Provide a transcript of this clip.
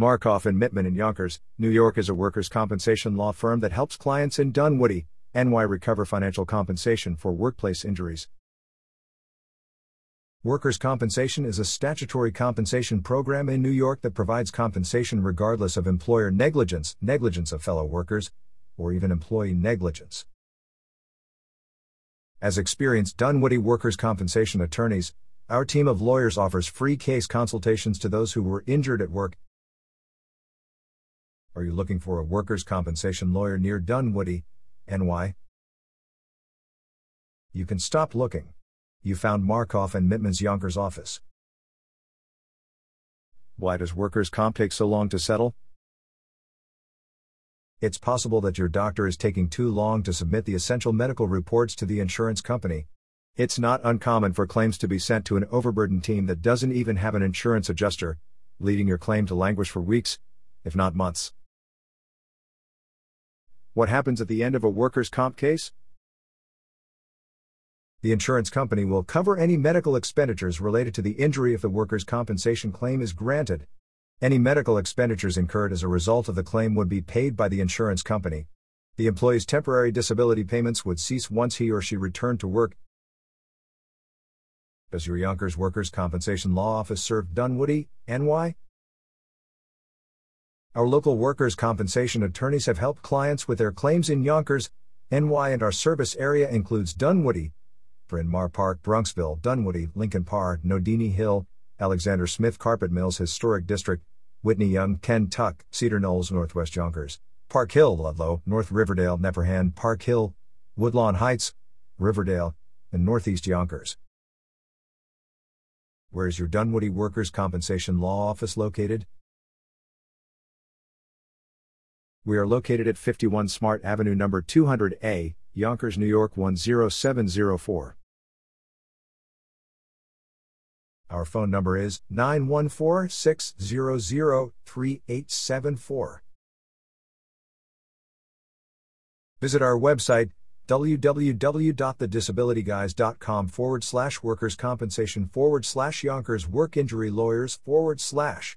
Markhoff and Mittman in Yonkers, New York is a workers' compensation law firm that helps clients in Dunwoodie, NY recover financial compensation for workplace injuries. Workers' compensation is a statutory compensation program in New York that provides compensation regardless of employer negligence, negligence of fellow workers, or even employee negligence. As experienced Dunwoodie workers' compensation attorneys, our team of lawyers offers free case consultations to those who were injured at work are you looking for a workers' compensation lawyer near Dunwoodie, NY? You can stop looking. You found Markhoff and Mittman's Yonkers office. Why does workers' comp take so long to settle? It's possible that your doctor is taking too long to submit the essential medical reports to the insurance company. It's not uncommon for claims to be sent to an overburdened team that doesn't even have an insurance adjuster, leading your claim to languish for weeks, if not months. What happens at the end of a workers' comp case? The insurance company will cover any medical expenditures related to the injury if the workers' compensation claim is granted. Any medical expenditures incurred as a result of the claim would be paid by the insurance company. The employee's temporary disability payments would cease once he or she returned to work. Does your Yonkers Workers' Compensation Law Office serve Dunwoodie, NY? Our local workers' compensation attorneys have helped clients with their claims in Yonkers, NY, and our service area includes Dunwoodie, Bryn Mawr Park, Bronxville, Dunwoodie, Lincoln Park, Nodine Hill, Alexander Smith Carpet Mills Historic District, Whitney Young, CenTuck, Cedar Knolls, Northwest Yonkers, Park Hill, Ludlow, North Riverdale, Nepperhan, Park Hill, Woodlawn Heights, Riverdale, and Northeast Yonkers. Where is your Dunwoodie Workers' Compensation Law Office located? We are located at 51 Smart Avenue number 200A, Yonkers, New York 10704. Our phone number is 914 600 3874. Visit our website www.thedisabilityguys.com forward slash workers compensation forward slash Yonkers work injury lawyers forward slash